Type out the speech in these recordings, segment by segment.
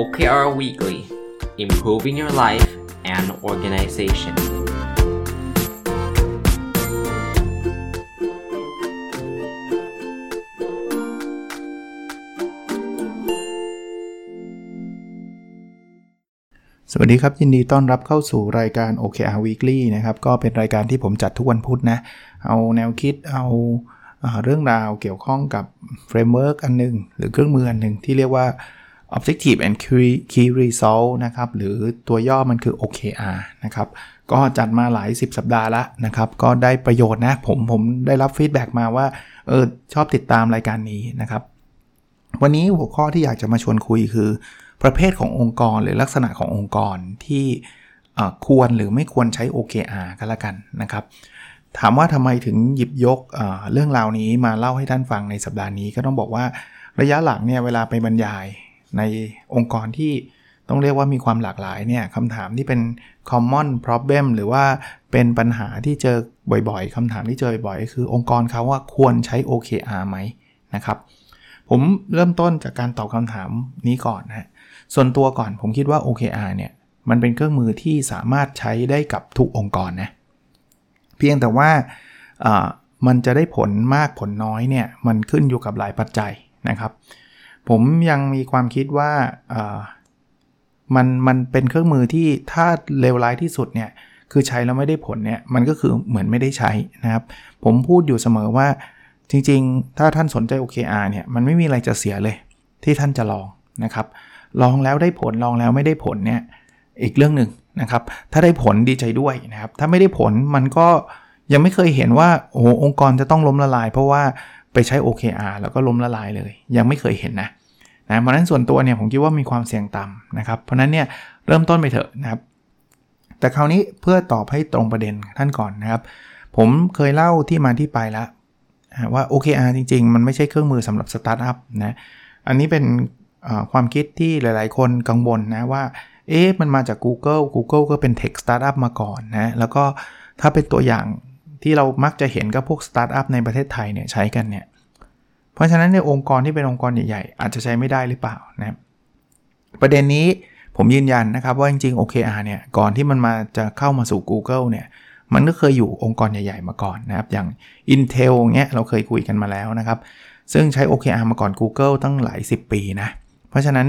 OKR Weekly Improving Your Life and Organization สวัสดีครับ ยินดีต้อนรับเข้าสู่รายการ OKR Weekly นะครับ ก็เป็นรายการที่ผมจัดทุกวันพุธนะ เอาแนวคิดเอาเรื่องราวเกี่ยวข้องกับframework อันนึง หรือเครื่องมืออันนึงที่เรียกว่า Objective and Key Result นะครับ หรือตัวย่อมันคือ OKR นะครับ ก็จัดมาหลาย 10 สัปดาห์แล้วนะครับ ก็ได้ประโยชน์นะ ผมผมได้รับ feedback มาว่า เออ ชอบติดตามรายการนี้นะครับ วันนี้หัวข้อที่อยากจะมาชวนคุยคือ ประเภทขององค์กรหรือลักษณะขององค์กรที่ควรหรือไม่ควรใช้ OKR กันละกันนะครับ ถามว่าทำไมถึงหยิบยกเรื่องราวนี้มาเล่าให้ท่านฟังในสัปดาห์นี้ก็ต้องบอกว่าระยะหลังเนี่ยเวลาไปบรรยาย ในองค์กรที่ต้องเรียกว่ามีความหลากหลายเนี่ยคำถามที่เป็น common problem หรือว่าเป็นปัญหาที่เจอบ่อยๆคำถามที่เจอบ่อยๆ คือองค์กรเขาว่าควรใช้ OKR ไหมนะครับ ผมเริ่มต้นจากการตอบคำถามนี้ก่อนนะส่วนตัวก่อนผมคิดว่า OKR เนี่ยมันเป็นเครื่องมือที่สามารถใช้ได้กับทุกองค์กรนะเพียงแต่ว่ามันจะได้ผลมากผลน้อยเนี่ยมันขึ้นอยู่กับหลายปัจจัยนะครับ ผมยังมีความคิดว่ามันมันเป็นเครื่องมือที่ถ้าเลวร้ายที่สุดเนี่ยคือใช้แล้วไม่ได้ผลเนี่ยมันก็คือเหมือนไม่ได้ใช้นะครับ ผมพูดอยู่เสมอว่าจริงๆ ถ้าท่านสนใจ OKR เนี่ยมันไม่มีอะไรจะเสียเลยที่ท่านจะลองนะครับลองแล้วได้ผลลองแล้วไม่ได้ผลเนี่ยอีกเรื่องหนึ่งนะครับ ถ้าได้ผลดีใจด้วยนะครับ ถ้าไม่ได้ผลมันก็ยังไม่เคยเห็นว่าโอ้องค์กรจะต้องล้มละลาย เพราะว่า ไปใช้ OKR แล้วก็ล้มละลายเลย ยังไม่เคยเห็นนะนะเพราะนั้นส่วนตัวเนี่ยผมคิดว่ามีความเสี่ยงต่ำนะครับ เพราะนั้นเนี่ยเริ่มต้นไปเถอะนะครับ แต่คราวนี้เพื่อตอบให้ตรงประเด็นท่านก่อนนะครับ ผมเคยเล่าที่มาที่ไปแล้วว่า OKR จริง ๆ มันไม่ใช่เครื่องมือสำหรับสตาร์ทอัพนะ อันนี้เป็นความคิดที่หลาย ๆ คนกังวลนะว่า เอ๊ะมันมาจาก Google Google ก็เป็น Tech Startup มาก่อนนะ แล้วก็ถ้าเป็นตัวอย่าง ที่เรามักจะเห็นกับพวกสตาร์ทอัพในประเทศไทยเนี่ยใช้กันเนี่ย เพราะฉะนั้นในองค์กรที่เป็นองค์กรใหญ่ๆ อาจจะใช้ไม่ได้หรือเปล่านะประเด็นนี้ผมยืนยันนะครับว่าจริงๆ OKR เนี่ยก่อนที่มันมาจะเข้ามาสู่ Google เนี่ยมันก็เคยอยู่องค์กรใหญ่ๆ มาก่อนนะครับ อย่าง Intel เงี้ยเราเคยคุยกันมาแล้วนะครับ ซึ่งใช้ OKR มาก่อน Google ตั้งหลาย 10 ปีนะ เพราะฉะนั้น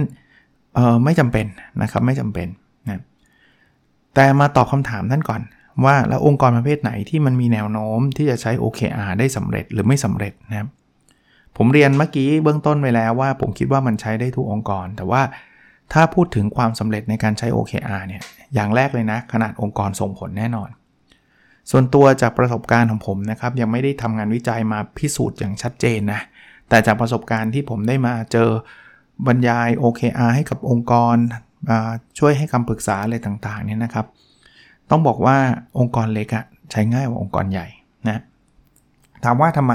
เออไม่จำเป็นนะครับไม่จำเป็นนะแต่มาตอบคำถามท่านก่อน ว่าแล้วองค์กรประเภทไหนที่มันมีแนวโน้มที่จะใช้ OKR ได้สำเร็จหรือไม่สำเร็จนะครับผมเรียนเมื่อกี้เบื้องต้นไปแล้วว่า ผมคิดว่ามันใช้ได้ทุกองค์กร แต่ว่าถ้าพูดถึงความสำเร็จในการใช้ OKR เนี่ยอย่างแรกเลยนะ ขนาดองค์กรส่งผลแน่นอน ส่วนตัวจากประสบการณ์ของผมนะครับยังไม่ได้ทำงานวิจัยมาพิสูจน์อย่างชัดเจนนะแต่จากประสบการณ์ที่ผมได้มาเจอบรรยาย OKR ให้กับองค์กรช่วยให้คำปรึกษาอะไรต่างๆเนี่ยนะครับ ต้องบอกว่าองค์กรเล็กอะใช้ง่ายกว่าองค์กรใหญ่นะถามว่าทำไม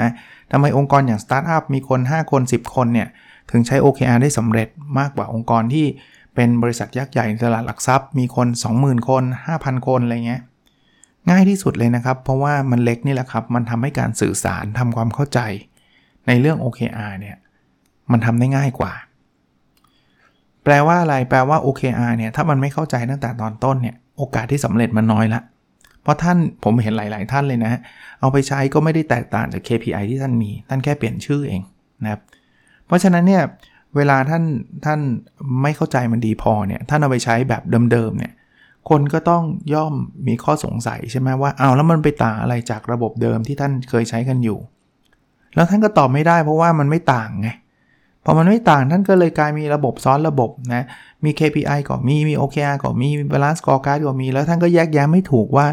นะทำไมองค์กรอย่างสตาร์ทอัพมีคน 5 คน 10 คนเนี่ยถึงใช้ OKR ได้สำเร็จมากกว่าองค์กรที่เป็นบริษัทยักษ์ใหญ่ในตลาดหลักทรัพย์มีคน 20,000 คน 5,000 คนอะไรเงี้ยง่ายที่สุดเลยนะครับ เพราะว่ามันเล็กนี่แหละครับ มันทำให้การสื่อสารทำความเข้าใจ ในเรื่อง OKR เนี่ยมันทำได้ง่ายกว่า แปลว่าอะไรแปลว่า OKR เนี่ยถ้ามันไม่เข้าใจตั้งแต่ตอนต้นเนี่ย โอกาสที่สำเร็จมันน้อยละ เพราะท่านผมเห็นหลาย ๆ ท่านเลยนะ เอาไปใช้ก็ไม่ได้แตกต่างจาก KPI ที่ท่านมี ท่านแค่เปลี่ยนชื่อเองนะครับ เพราะฉะนั้นเนี่ยเวลาท่านท่านไม่เข้าใจมันดีพอเนี่ยท่านเอาไปใช้แบบเดิม ๆ เนี่ยคนก็ต้องย่อมมีข้อสงสัยใช่ไหมว่าเอาแล้วมันไปต่างอะไรจากระบบเดิมที่ท่านเคยใช้กันอยู่ แล้วท่านก็ตอบไม่ได้เพราะว่ามันไม่ต่างไงพอมันไม่ต่างท่านก็เลยกลายมีระบบซ้อนระบบนะ มี KPI ก็มี มี OKR ก็มี Balance Scorecard ก็มี แล้วท่านก็แยกแยะไม่ถูกว่า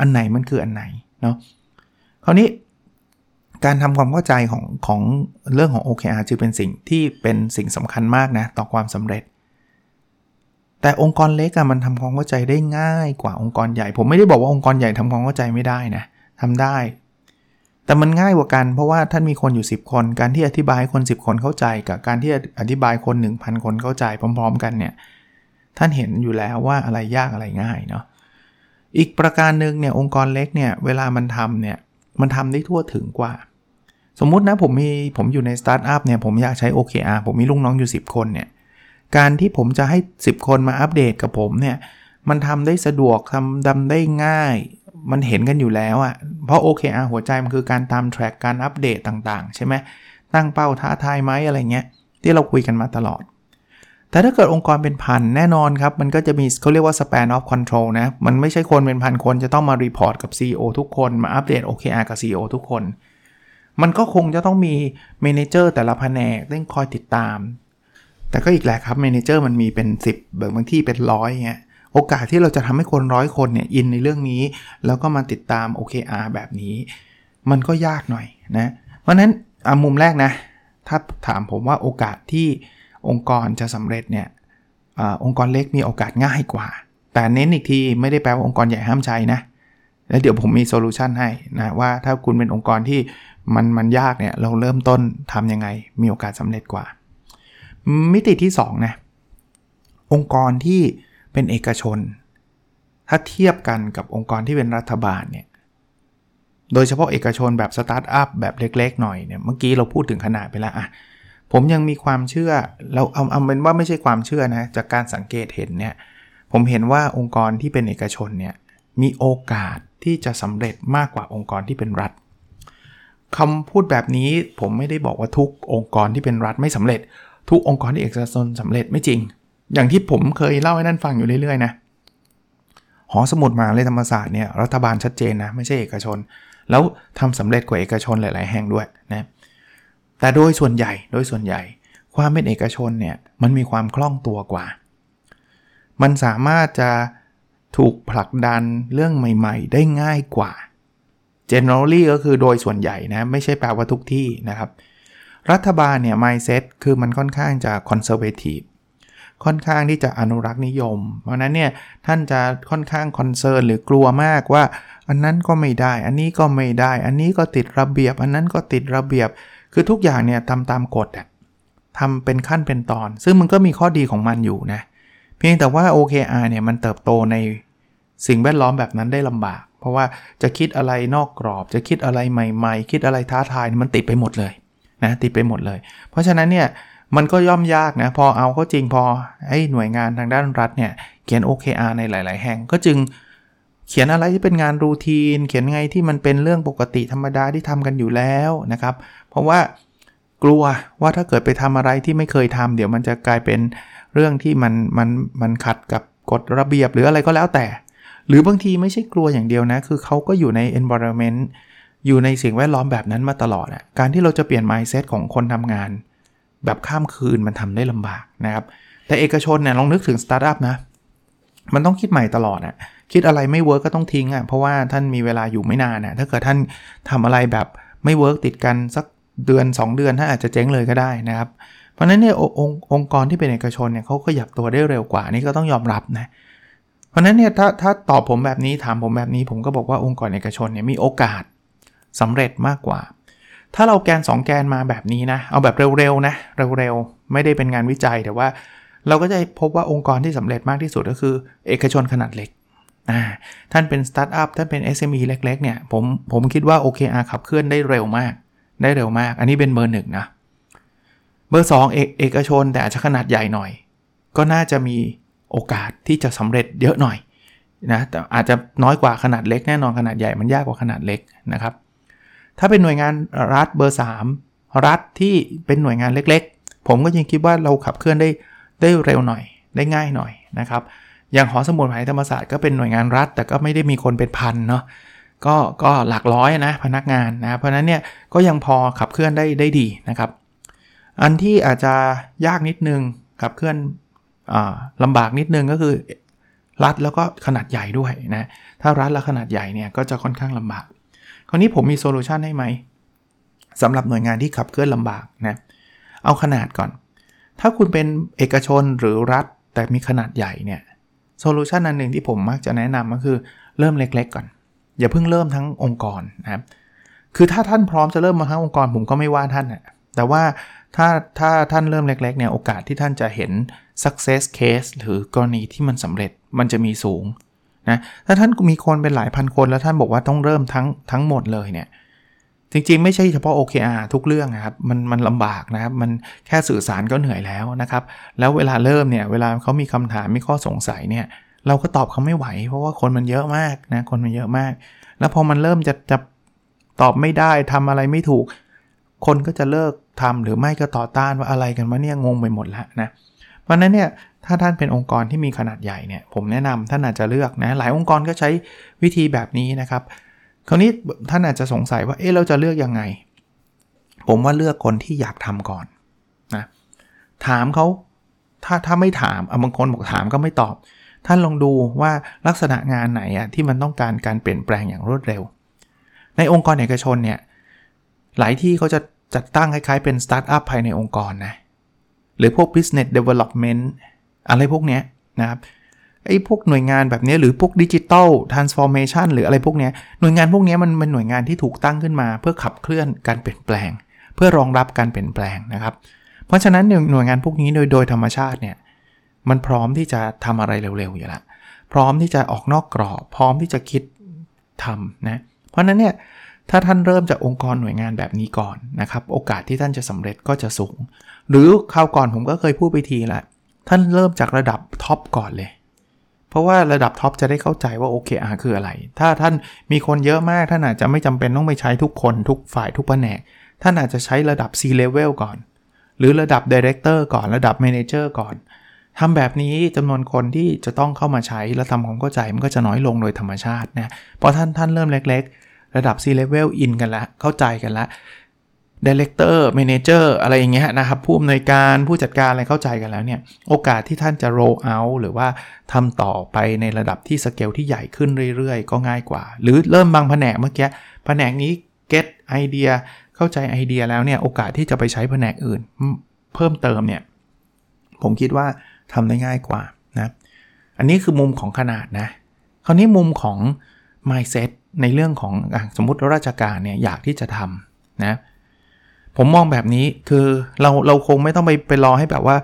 อันไหนมันคืออันไหนเนาะ คราวนี้การทำความเข้าใจของของเรื่องของ OKR จึงเป็นสิ่งที่เป็นสิ่งสำคัญมากนะต่อความสำเร็จ แต่องค์กรเล็กอะมันทำความเข้าใจได้ง่ายกว่าองค์กรใหญ่ ผมไม่ได้บอกว่าองค์กรใหญ่ทำความเข้าใจไม่ได้นะทำได้ แต่มันง่ายกว่ากันเพราะว่าท่านมีคนอยู่ 10 คน การที่อธิบายคน 10 คนเข้าใจ กับการที่อธิบายคน 1,000 คนเข้าใจพร้อม ๆ กันเนี่ยท่านเห็นอยู่แล้วว่าอะไรยากอะไรง่ายเนาะอีกประการหนึ่งเนี่ยองค์กรเล็กเนี่ยเวลามันทำเนี่ยมันทำได้ทั่วถึงกว่า สมมุตินะผมมีผมอยู่ในสตาร์ทอัพเนี่ยผมอยากใช้ OKR ผมมีลูกน้องอยู่ 10 คนเนี่ยการที่ผมจะให้ 10 คนมาอัปเดตกับผมเนี่ยมันทำได้สะดวกทำดำได้ง่าย มันเห็นกันอยู่แล้วอะ่ะเพราะ OKR หัวใจมันคือการตามแทร็กการอัปเดตต่างๆ ใช่ไหมตั้งเป้าท้าทายไหมอะไรเงี้ยที่เราคุยกันมาตลอด แต่ถ้าเกิดองค์กรเป็นพันแน่นอนครับ มันก็จะมีเขาเรียกว่า span of control นะ มันไม่ใช่คนเป็นพันคนจะต้องมา report กับ CEO ทุกคนมาอัปเดต OKR กับ CEO ทุกคน มันก็คงจะต้องมี manager แต่ละแผนกต้องคอยติดตาม แต่ก็อีกแหละครับ manager มันมีเป็น 10 บางทีเป็นร้อยเงี้ย โอกาสที่เราจะทำให้คนร้อยคนเนี่ยอินในเรื่องนี้ แล้วก็มาติดตาม OKR แบบนี้ มันก็ยากหน่อยนะ เพราะนั้นมุมแรกนะ ถ้าถามผมว่าโอกาสที่องค์กรจะสำเร็จเนี่ยอองค์กรเล็กมีโอกาสง่ายกว่า แต่เน้นอีกทีไม่ได้แปลว่าองค์กรใหญ่ห้ามใช้นะ แล้วเดี๋ยวผมมีโซลูชันให้นะว่าถ้าคุณเป็นองค์กรที่มันมันยากเนี่ยเราเริ่มต้นทำยังไง มีโอกาสสำเร็จกว่า มิติที่2นะองค์กรที่ เป็นเอกชน ถ้าเทียบกันกับองค์กรที่เป็นรัฐบาลเนี่ยโดยเฉพาะเอกชนแบบสตาร์ทอัพแบบเล็กๆหน่อยเนี่ยเมื่อกี้เราพูดถึงขนาดไปแล้วอะผมยังมีความเชื่อเราเอาเอาเป็นว่าไม่ใช่ความเชื่อนะจากการสังเกตเห็นเนี่ยผมเห็นว่าองค์กรที่เป็นเอกชนเนี่ยมีโอกาสที่จะสำเร็จมากกว่าองค์กรที่เป็นรัฐคำพูดแบบนี้ผมไม่ได้บอกว่าทุกองค์กรที่เป็นรัฐไม่สำเร็จ ทุกองค์กรที่เอกชนสำเร็จไม่จริง อย่างที่ผมเคยเล่าให้ท่านฟังอยู่เรื่อยๆนะหอสมุดมาเลยธรรมศาสตร์เนี่ยรัฐบาลชัดเจนนะไม่ใช่เอกชน แล้วทำสำเร็จกว่าเอกชนหลาย ๆ แห่งด้วยนะแต่โดยส่วนใหญ่โดยส่วนใหญ่ ความเป็นเอกชนเนี่ยมันมีความคล่องตัวกว่า มันสามารถจะถูกผลักดันเรื่องใหม่ ๆ ได้ง่ายกว่า generally ก็คือโดยส่วนใหญ่นะไม่ใช่แปลว่าทุกที่นะครับ รัฐบาลเนี่ย mindset คือมันค่อนข้างจะ conservative ค่อนข้างที่จะอนุรักษ์นิยม เพราะนั้นเนี่ยท่านจะค่อนข้างคอนเซิร์นหรือกลัวมากว่า อันนั้นก็ไม่ได้ อันนี้ก็ไม่ได้ อันนี้ก็ติดระเบียบ อันนั้นก็ติดระเบียบ คือทุกอย่างเนี่ยทำตามกฎทำเป็นขั้นเป็นตอน ซึ่งมันก็มีข้อดีของมันอยู่นะ เพียงแต่ว่า OKR เนี่ยมันเติบโตในสิ่งแวดล้อมแบบนั้นได้ลำบาก เพราะว่าจะคิดอะไรนอกกรอบ จะคิดอะไรใหม่ ๆ คิดอะไรท้าทายมันติดไปหมดเลยนะติดไปหมดเลย เพราะฉะนั้นเนี่ย มันก็ย่อมยากนะ พอเอาเข้าจริงพอให้หน่วยงานทางด้านรัฐเนี่ย เขียน OKR ในหลาย ๆ แห่ง ก็จึงเขียนอะไรที่เป็นงานรูทีน เขียนไงที่มันเป็นเรื่องปกติธรรมดาที่ทำกันอยู่แล้วนะครับ เพราะว่ากลัวว่าถ้าเกิดไปทำอะไรที่ไม่เคยทำเดี๋ยวมันจะกลายเป็นเรื่องที่มันมันมันขัดกับกฎระเบียบหรืออะไรก็แล้วแต่ หรือบางทีไม่ใช่กลัวอย่างเดียวนะ คือเขาก็อยู่ใน environment อยู่ในสิ่งแวดล้อมแบบนั้นมาตลอดอะการที่เราจะเปลี่ยน mindset ของคนทำงาน แบบข้ามคืนมันทำได้ลำบากนะครับ แต่เอกชนเนี่ยลองนึกถึงสตาร์ทอัพนะ มันต้องคิดใหม่ตลอดอะคิดอะไรไม่ work ก็ต้องทิ้งอะ่ะเพราะว่าท่านมีเวลาอยู่ไม่นานอะ่ะถ้าเกิดท่านทำอะไรแบบไม่ work ติดกันสักเดือน 2 เดือนท่านอาจจะเจ๊งเลยก็ได้นะครับ เพราะนั้นเนี่ยององค์กรที่เป็นเอกชนเนี่ยเขาขยับตัวได้เร็วกว่านี่ก็ต้องยอมรับนะเพราะนั้นเนี่ยถ้าถ้าตอบผมแบบนี้ถามผมแบบนี้ผมก็บอกว่าองค์กรเอกชนเนี่ยมีโอกาสสำเร็จมากกว่า ถ้าเราแกน 2 แกนมาแบบนี้นะ เอาแบบเร็วๆนะเร็วๆ ไม่ได้เป็นงานวิจัยแต่ว่า เราก็จะพบว่าองค์กรที่สำเร็จมากที่สุดก็คือ เอกชนขนาดเล็กท่านเป็นสตาร์ทอัพท่านเป็น SME เล็กๆเนี่ยผมผมคิดว่า OKR ขับเคลื่อนได้เร็วมาก ได้เร็วมาก อันนี้เป็นเบอร์หนึ่งนะเบอร์2เอกเอกชนแต่อาจจะขนาดใหญ่หน่อย ก็น่าจะมีโอกาสที่จะสำเร็จเยอะหน่อยนะแต่อาจจะน้อยกว่าขนาดเล็กแน่นอนขนาดใหญ่มันยากกว่าขนาดเล็กนะครับ ถ้าเป็นหน่วยงานรัฐเบอร์ 3 รัฐที่เป็นหน่วยงานเล็กๆ ผมก็ยังคิดว่าเราขับเคลื่อนได้ได้เร็วหน่อยได้ง่ายหน่อยนะครับอย่างหอสมุดหมายธรรมศาสตร์ก็เป็นหน่วยงานรัฐ แต่ก็ไม่ได้มีคนเป็นพันเนาะก็ก็หลักร้อยนะพนักงานนะเพราะนั้นเนี่ยก็ยังพอขับเคลื่อนได้ได้ดีนะครับ อันที่อาจจะยากนิดนึงขับเคลื่อนลำบากนิดนึงก็คือรัฐแล้วก็ขนาดใหญ่ด้วยนะถ้ารัฐและขนาดใหญ่เนี่ยก็จะค่อนข้างลำบาก คราวนี้ผมมี solution ให้ไหมสำหรับหน่วยงานที่ขับเคลื่อนลำบากนะเอาขนาดก่อน ถ้าคุณเป็นเอกชนหรือรัฐแต่มีขนาดใหญ่เนี่ย solution อันหนึ่งที่ผมมักจะแนะนำก็คือเริ่มเล็กๆก่อน อย่าเพิ่งเริ่มทั้งองค์กรนะครับคือถ้าท่านพร้อมจะเริ่มมาทั้งองค์กรผมก็ไม่ว่าท่านนะแต่ว่าถ้าถ้าท่านเริ่มเล็กๆเนี่ยโอกาสที่ท่านจะเห็น success case หรือกรณีที่มันสำเร็จมันจะมีสูง นะถ้าท่านมีคนเป็นหลายพันคนแล้วท่านบอกว่าต้องเริ่มทั้งทั้งหมดเลยเนี่ยจริงๆ ไม่ใช่เฉพาะ OKR ทุกเรื่องนะครับมันมันลำบากนะครับ มันแค่สื่อสารก็เหนื่อยแล้วนะครับ แล้วเวลาเริ่มเนี่ย เวลาเขามีคำถามมีข้อสงสัยเนี่ย เราก็ตอบเขาไม่ไหว เพราะว่าคนมันเยอะมากนะคนมันเยอะมาก แล้วพอมันเริ่มจะจะตอบไม่ได้ทำอะไรไม่ถูก คนก็จะเลิกทำหรือไม่ก็ต่อต้านว่าอะไรกันวะเนี่ยงงไปหมดแล้วนะเพราะนั้นเนี่ย ถ้าท่านเป็นองค์กรที่มีขนาดใหญ่เนี่ยผมแนะนำท่านอาจจะเลือกนะหลายองค์กรก็ใช้วิธีแบบนี้นะครับ คราวนี้ท่านอาจจะสงสัยว่าเอ๊เราจะเลือกยังไง ผมว่าเลือกคนที่อยากทำก่อนนะถามเขาถ้าถ้าไม่ถามบางคนบอกถามก็ไม่ตอบ ท่านลองดูว่าลักษณะงานไหนอะที่มันต้องการการเปลี่ยนแปลงอย่างรวดเร็ว ในองค์กรเอกชนเนี่ยหลายที่เขาจะจัดตั้งคล้ายๆเป็นสตาร์ทอัพภายในองค์กรนะหรือพวก business development อะไรพวกเนี้ยนะครับไอ้พวกหน่วยงานแบบนี้หรือพวก digital transformation หรืออะไรพวกนี้หน่วยงานพวกนี้มันเป็นหน่วยงานที่ถูกตั้งขึ้นมา เพื่อขับเคลื่อนการเปลี่ยนแปลง เพื่อรองรับการเปลี่ยนแปลงนะครับ เพราะฉะนั้นหน่วยงานพวกนี้โดยโดยธรรมชาติเนี่ยมันพร้อมที่จะทำอะไรเร็วๆอยู่ล้วพร้อมที่จะออกนอกกรอบ พร้อมที่จะคิดทำนะเพราะฉะนั้นเนี่ยถ้าท่านเริ่มจากองค์กรหน่วยงานแบบนี้ก่อนนะครับโอกาสที่ท่านจะสำเร็จก็จะสูง หรือคราวก่อนผมก็เคยพูดไปทีละ ท่านเริ่มจากระดับท็อปก่อนเลย เพราะว่าระดับท็อปจะได้เข้าใจว่า OKR คืออะไร ถ้าท่านมีคนเยอะมากท่านอาจจะไม่จำเป็นต้องไปใช้ทุกคนทุกฝ่ายทุกแผนก ท่านอาจจะใช้ระดับ C level ก่อน หรือระดับ Director ก่อนระดับ Manager ก่อนทำแบบนี้จำนวนคนที่จะต้องเข้ามาใช้และทำความเข้าใจมันก็จะน้อยลงโดยธรรมชาตินะพอท่านท่านเริ่มเล็ก ๆ ระดับ C level in กันแล้วเข้าใจกัน แล้ว Director Manager อะไรอย่างเงี้ยนะครับ ผู้อำนวยการผู้จัดการอะไรเข้าใจกันแล้วเนี่ย โอกาสที่ท่านจะ roll out หรือว่าทำต่อไปในระดับที่สเกลที่ใหญ่ขึ้นเรื่อยๆ ก็ง่ายกว่า หรือเริ่มบางแผนกเมื่อกี้แผนกนี้ get ไอเดียเข้าใจไอเดียแล้วเนี่ย โอกาสที่จะไปใช้แผนกอื่น เพิ่มเติมเนี่ย ผมคิดว่าทำได้ง่ายกว่านะอันนี้คือมุมของขนาดนะคราวนี้มุมของ mindset ในเรื่องของสมมติราชการเนี่ยอยากที่จะทำนะ ผมมองแบบนี้คือเราเราคงไม่ต้องไปไปรอให้แบบว่า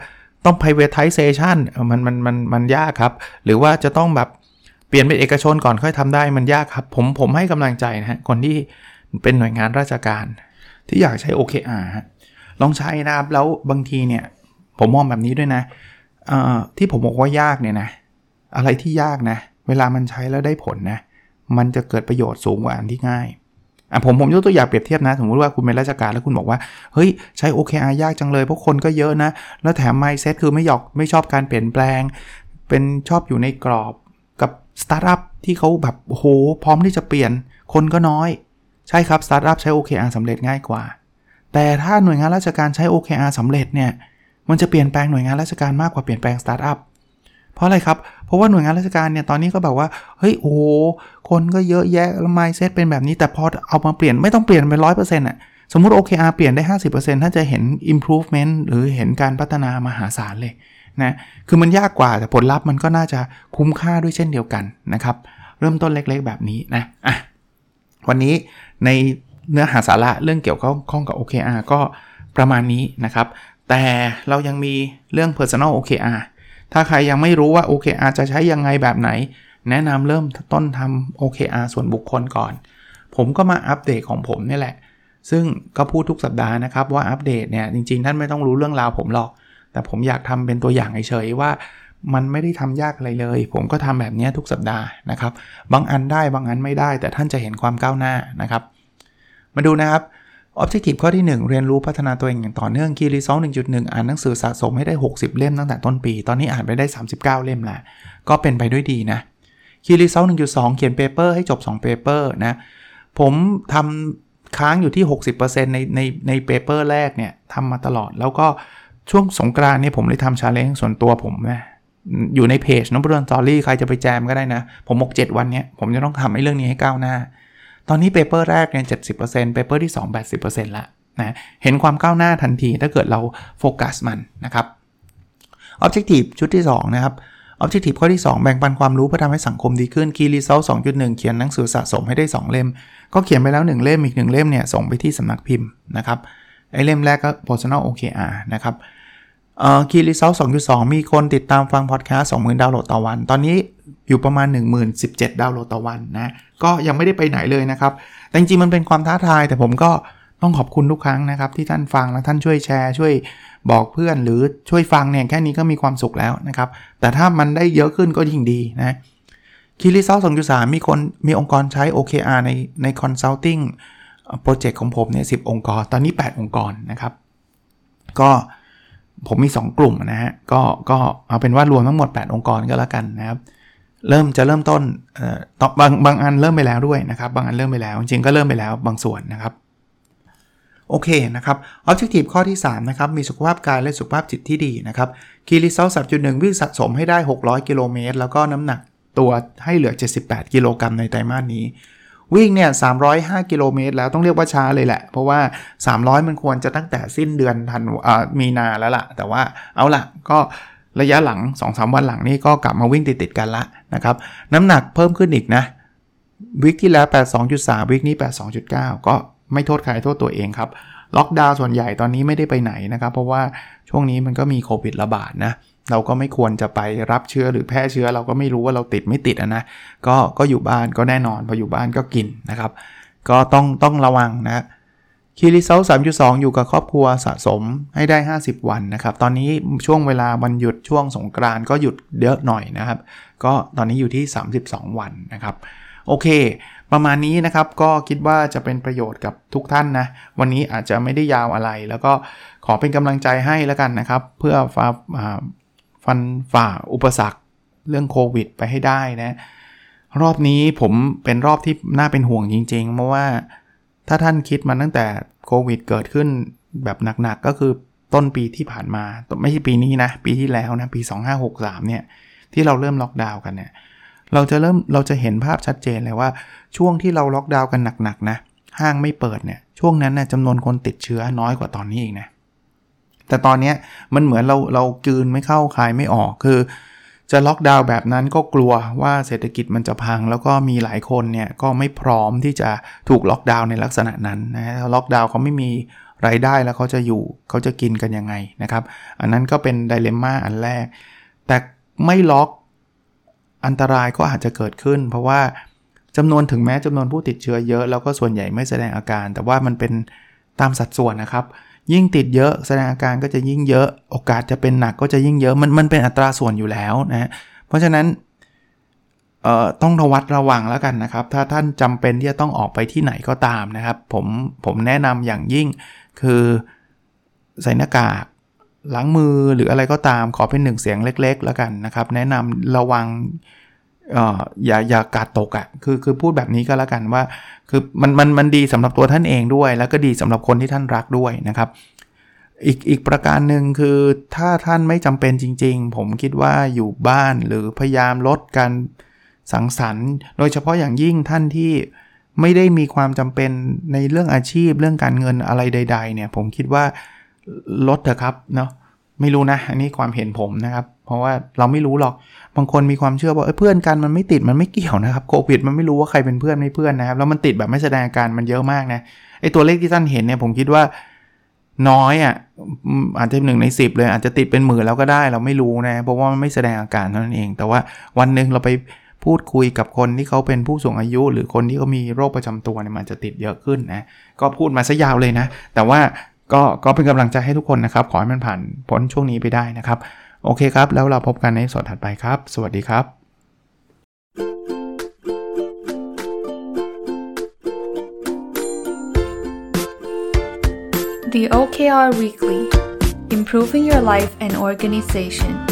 ต้อง privatization มันมันมันมันยากครับ หรือว่าจะต้องแบบเปลี่ยนเป็นเอกชนก่อนค่อยทำได้มันยากครับ ผมผมให้กำลังใจนะฮะคนที่เป็นหน่วยงานราชการ ที่อยากใช้ OKR ฮะลองใช้นะครับ แล้วบางทีเนี่ย ผมมองแบบนี้ด้วยนะที่ผมบอกว่ายากเนี่ยนะ อะไรที่ยากนะ เวลามันใช้แล้วได้ผลนะ มันจะเกิดประโยชน์สูงกว่าอันที่ง่าย อะผมผมยกตัวอย่างเปรียบเทียบนะ สมมติว่าคุณเป็นราชการแล้วคุณบอกว่า เฮ้ย ใช้ OKR ยากจังเลย เพราะคนก็เยอะนะ แล้วแถม mindset คือไม่หยอกไม่ชอบการเปลี่ยนแปลง เป็นชอบอยู่ในกรอบกับสตาร์ทอัพที่เขาแบบโหพร้อมที่จะเปลี่ยน คนก็น้อย ใช่ครับสตาร์ทอัพใช้ OKR สำเร็จง่ายกว่า แต่ถ้าหน่วยงานราชการใช้ OKR สำเร็จเนี่ยมันจะเปลี่ยนแปลงหน่วยงานราชการมากกว่าเปลี่ยนแปลงสตาร์ทอัพ เพราะอะไรครับ เพราะว่าหน่วยงานราชการเนี่ยตอนนี้ก็แบบว่า เฮ้ย โอ้คนก็เยอะแยะแล้ว mindset เป็นแบบนี้ แต่พอเอามาเปลี่ยนไม่ต้องเปลี่ยนเป็นร้อยเปอร์เซ็นต์อะ สมมติ OKR เปลี่ยนได้ 50%ถ้าจะเห็น improvement หรือเห็นการพัฒนามหาศาลเลยนะ คือมันยากกว่าแต่ผลลัพธ์มันก็น่าจะคุ้มค่าด้วยเช่นเดียวกันนะครับ เริ่มต้นเล็กๆแบบนี้นะ อะ วันนี้ในเนื้อหาสาระเรื่องเกี่ยวข้องกับ OKR ก็ประมาณนี้นะครับ แต่เรายังมีเรื่อง personal OKR ถ้าใครยังไม่รู้ว่า OKR จะใช้ยังไงแบบไหน แนะนำเริ่มต้นทำ OKR ส่วนบุคคลก่อน ผมก็มาอัปเดตของผมนี่แหละ ซึ่งก็พูดทุกสัปดาห์นะครับว่าอัปเดตเนี่ยจริงๆ ท่านไม่ต้องรู้เรื่องราวผมหรอก แต่ผมอยากทำเป็นตัวอย่างเฉยๆว่ามันไม่ได้ทำยากอะไรเลย ผมก็ทำแบบนี้ทุกสัปดาห์นะครับ บางอันได้บางอันไม่ได้ แต่ท่านจะเห็นความก้าวหน้านะครับ มาดูนะครับ Objective ข้อที่ 1 เรียนรู้พัฒนาตัวเองอย่างต่อเนื่องคีรีซอง1.1 อ่านหนังสือสะสมให้ได้ 60 เล่มตั้งแต่ต้นปี ตอนนี้อ่านไปได้ 39 เล่มแล้วก็เป็นไปด้วยดีนะ Key Result 1.2 เขียน paper ให้จบ 2 paper นะ ผมทำค้างอยู่ที่ 60%ในในใน paper แรกเนี่ยทำมาตลอดแล้วก็ช่วงสงกรานต์เนี่ยผมเลยทำ challenge ส่วนตัวผมนะอยู่ในเพจ Nopadol's Story ใครจะไปแจมก็ได้นะ ผมบอก7วันเนี้ยผมจะต้องทำให้เรื่องนี้ให้ก้าวหน้า ตอนนี้ paper แรกเนี่ยเจ็ดสิบเปอร์เซ็นต์ paper ที่2 80%ละนะเห็นความก้าวหน้าทันทีถ้าเกิดเราโฟกัสมันนะครับ Objective ชุดที่ 2 นะครับ Objective ข้อที่ 2 แบ่งปันความรู้เพื่อทำให้สังคมดีขึ้น Key Result 2.1 เขียนหนังสือสะสมให้ได้ 2 เล่ม ก็เขียนไปแล้ว 1 เล่มอีก 1 เล่มเนี่ยส่งไปที่สำนักพิมพ์นะครับไอเล่มแรกก็ Personal OKR นะครับ เอ่อ Key Result 2.2มีคนติดตามฟังพอดแคสต์20,000ดาวน์โหลดต่อวัน ตอนนี้อยู่ประมาณ10,017 ดาวน์โหลดต่อวันนะ ก็ยังไม่ได้ไปไหนเลยนะครับ แต่จริงๆมันเป็นความท้าทาย แต่ผมก็ต้องขอบคุณทุกครั้งนะครับ ที่ท่านฟังและท่านช่วยแชร์ ช่วยบอกเพื่อนหรือช่วยฟังเนี่ยแค่นี้ก็มีความสุขแล้วนะครับ แต่ถ้ามันได้เยอะขึ้นก็ยิ่งดีนะคีรีเซล2.3มีคนมีองค์กรใช้ OKR ในใน consulting โปรเจกต์ของผมเนี่ยสิองค์กร ตอนนี้ 8 องค์กรนะครับ ก็ ผมมี 2 กลุ่มนะฮะ ก็ก็เอาเป็นว่ารวมทั้งหมด 8 องค์กรก็แล้วกันนะครับ เริ่มจะเริ่มต้นเอ่อบางบางอันเริ่มไปแล้วด้วยนะครับ บางอันเริ่มไปแล้ว จริงก็เริ่มไปแล้วบางส่วนนะครับ โอเคนะครับ Objective ข้อที่ 3 นะครับ มีสุขภาพกายและสุขภาพจิตที่ดีนะครับคีรีเซลสับจุดหนึ่งวิ่งสะสมให้ได้ 600 กิโลเมตร แล้วก็น้ำหนักตัวให้เหลือ 78 กิโลกรัมในไตรมาสนี้ วิ่งเนี่ย305 กิโลเมตรแล้วต้องเรียกว่าช้าเลยแหละ เพราะว่า 300 มันควรจะตั้งแต่สิ้นเดือนธันมีนาแล้วล่ะ แต่ว่าเอาล่ะก็ระยะหลัง 2-3 วันหลังนี่ก็กลับมาวิ่งติดๆกันละนะครับ น้ำหนักเพิ่มขึ้นอีกนะ วิกที่แล้ว 82.3 วิกนี้ 82.9 ก็ไม่โทษใครโทษตัวเองครับ ล็อกดาวน์ส่วนใหญ่ตอนนี้ไม่ได้ไปไหนนะครับ เพราะว่าช่วงนี้มันก็มีโควิดระบาดนะ เราก็ไม่ควรจะไปรับเชื้อหรือแพร่เชื้อเราก็ไม่รู้ว่าเราติดไม่ติดนะก็ก็อยู่บ้านก็แน่นอนพออยู่บ้านก็กินนะครับ ก็ต้องต้องระวังนะคีรีเซลสามจุดสองอยู่กับครอบครัวสะสมให้ได้ 50 วันนะครับ ตอนนี้ช่วงเวลาวันหยุดช่วงสงกรานก็หยุดเยอะหน่อยนะครับ ก็ตอนนี้อยู่ที่ 32 วันนะครับ โอเค ประมาณนี้นะครับก็คิดว่าจะเป็นประโยชน์กับทุกท่านนะ วันนี้อาจจะไม่ได้ยาวอะไร แล้วก็ขอเป็นกำลังใจให้แล้วกันนะครับ เพื่อฟ้า ฟันฝ่าอุปสรรคเรื่องโควิดไปให้ได้นะ รอบนี้ผมเป็นรอบที่น่าเป็นห่วงจริงๆ เพราะว่าถ้าท่านคิดมาตั้งแต่โควิดเกิดขึ้นแบบหนักๆ ก็คือต้นปีที่ผ่านมา ไม่ใช่ปีนี้นะ ปีที่แล้วนะ ปี 2563 เนี่ย ที่เราเริ่มล็อกดาวน์กันเนี่ย เราจะเริ่มเราจะเห็นภาพชัดเจนเลยว่าช่วงที่เราล็อกดาวน์กันหนักๆนะห้างไม่เปิดเนี่ยช่วงนั้นนะจำนวนคนติดเชื้อน้อยกว่าตอนนี้อีกนะ แต่ตอนนี้มันเหมือนเราเรากืนไม่เข้าคายไม่ออกคือจะล็อกดาวน์แบบนั้นก็กลัวว่าเศรษฐกิจมันจะพัง แล้วก็มีหลายคนเนี่ยก็ไม่พร้อมที่จะถูกล็อกดาวน์ในลักษณะนั้นนะฮะล็อกดาวน์เขาไม่มีไรายได้แล้วเขาจะอยู่เขาจะกินกันยังไงนะครับ อันนั้นก็เป็นไดเลม่าอันแรก แต่ไม่ล็อกอันตรายก็อาจจะเกิดขึ้น เพราะว่าจำนวนถึงแม้จำนวนผู้ติดเชื้อเยอะ แล้วก็ส่วนใหญ่ไม่แสดงอาการ แต่ว่ามันเป็นตามสัดส่วนนะครับ ยิ่งติดเยอะแสดงอาการก็จะยิ่งเยอะโอกาสจะเป็นหนักก็จะยิ่งเยอะมันมันเป็นอัตราส่วนอยู่แล้วนะเพราะฉะนั้นเอ่อต้องระวัดระวังแล้วกันนะครับ ถ้าท่านจำเป็นที่จะต้องออกไปที่ไหนก็ตามนะครับ ผมผมแนะนำอย่างยิ่งคือใส่หน้ากากล้างมือหรืออะไรก็ตามขอเป็นหนึ่งเสียงเล็ก ๆ แล้วกันนะครับ แนะนำระวัง อย่าอย่ากาดตกอะ่ะคือคือพูดแบบนี้ก็แล้วกันว่า คือมันมันมันดีสำหรับตัวท่านเองด้วย แล้วก็ดีสำหรับคนที่ท่านรักด้วยนะครับ อีกอีกประการหนึ่งคือถ้าท่านไม่จำเป็นจริง ๆ ผมคิดว่าอยู่บ้านหรือพยายามลดการสังสรรค์ โดยเฉพาะอย่างยิ่งท่านที่ไม่ได้มีความจำเป็นในเรื่องอาชีพเรื่องการเงินอะไรใด ๆ เนี่ย ผมคิดว่าลดเถอะครับเนาะ ไม่รู้นะ อันนี้ความเห็นผมนะครับ เพราะว่าเราไม่รู้หรอก บางคนมีความเชื่อว่าเพื่อนกันมันไม่ติดมันไม่เกี่ยวนะครับโควิดมันไม่รู้ว่าใครเป็นเพื่อนไม่เพื่อนนะครับ แล้วมันติดแบบไม่แสดงอาการมันเยอะมากนะไอตัวเลขที่ท่านเห็นเนี่ยผมคิดว่าน้อยอะอาจจะหนึ่งในสิบเลย อาจจะติดเป็นหมื่นแล้วก็ได้เราไม่รู้นะ เพราะว่ามันไม่แสดงอาการเท่านั้นเอง แต่ว่าวันหนึ่งเราไปพูดคุยกับคนที่เขาเป็นผู้สูงอายุ หรือคนที่เขามีโรคประจำตัวเนี่ยมันจะติดเยอะขึ้นนะก็พูดมาซะยาวเลยนะ แต่ว่า ก็ก็เป็นกำลังใจให้ทุกคนนะครับ ขอให้มันผ่านพ้นช่วงนี้ไปได้นะครับ โอเคครับ แล้วเราพบกันในสดถัดไปครับ สวัสดีครับ The OKR Weekly Improving Your Life and Organization